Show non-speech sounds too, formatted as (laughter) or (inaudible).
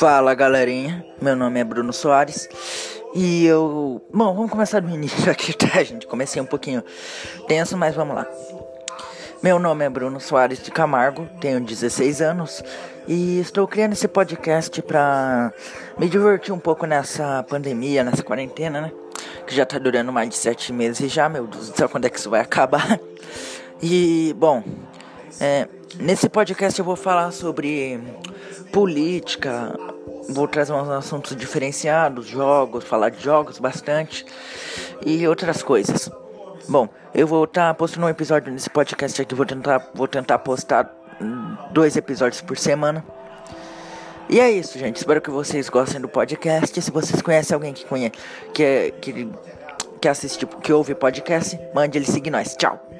Fala galerinha, meu nome é Bruno Soares e eu. Bom, vamos começar do início (laughs) aqui, tá, gente? Comecei um pouquinho tenso, mas vamos lá. Meu nome é Bruno Soares de Camargo, tenho 16 anos e estou criando esse podcast pra me divertir um pouco nessa pandemia, nessa quarentena, né? Que já tá durando mais de 7 meses já, meu Deus do céu, quando é que isso vai (laughs) acabar? E, bom, é, nesse podcast eu vou falar sobre política, vou trazer uns assuntos diferenciados, jogos, falar de jogos bastante e outras coisas. Bom, eu vou estar tá postando um episódio nesse podcast aqui, vou tentar, vou tentar postar dois episódios por semana. E é isso, gente. Espero que vocês gostem do podcast. Se vocês conhecem alguém que conhece, que, que, que assiste, que ouve podcast, mande ele seguir nós. Tchau.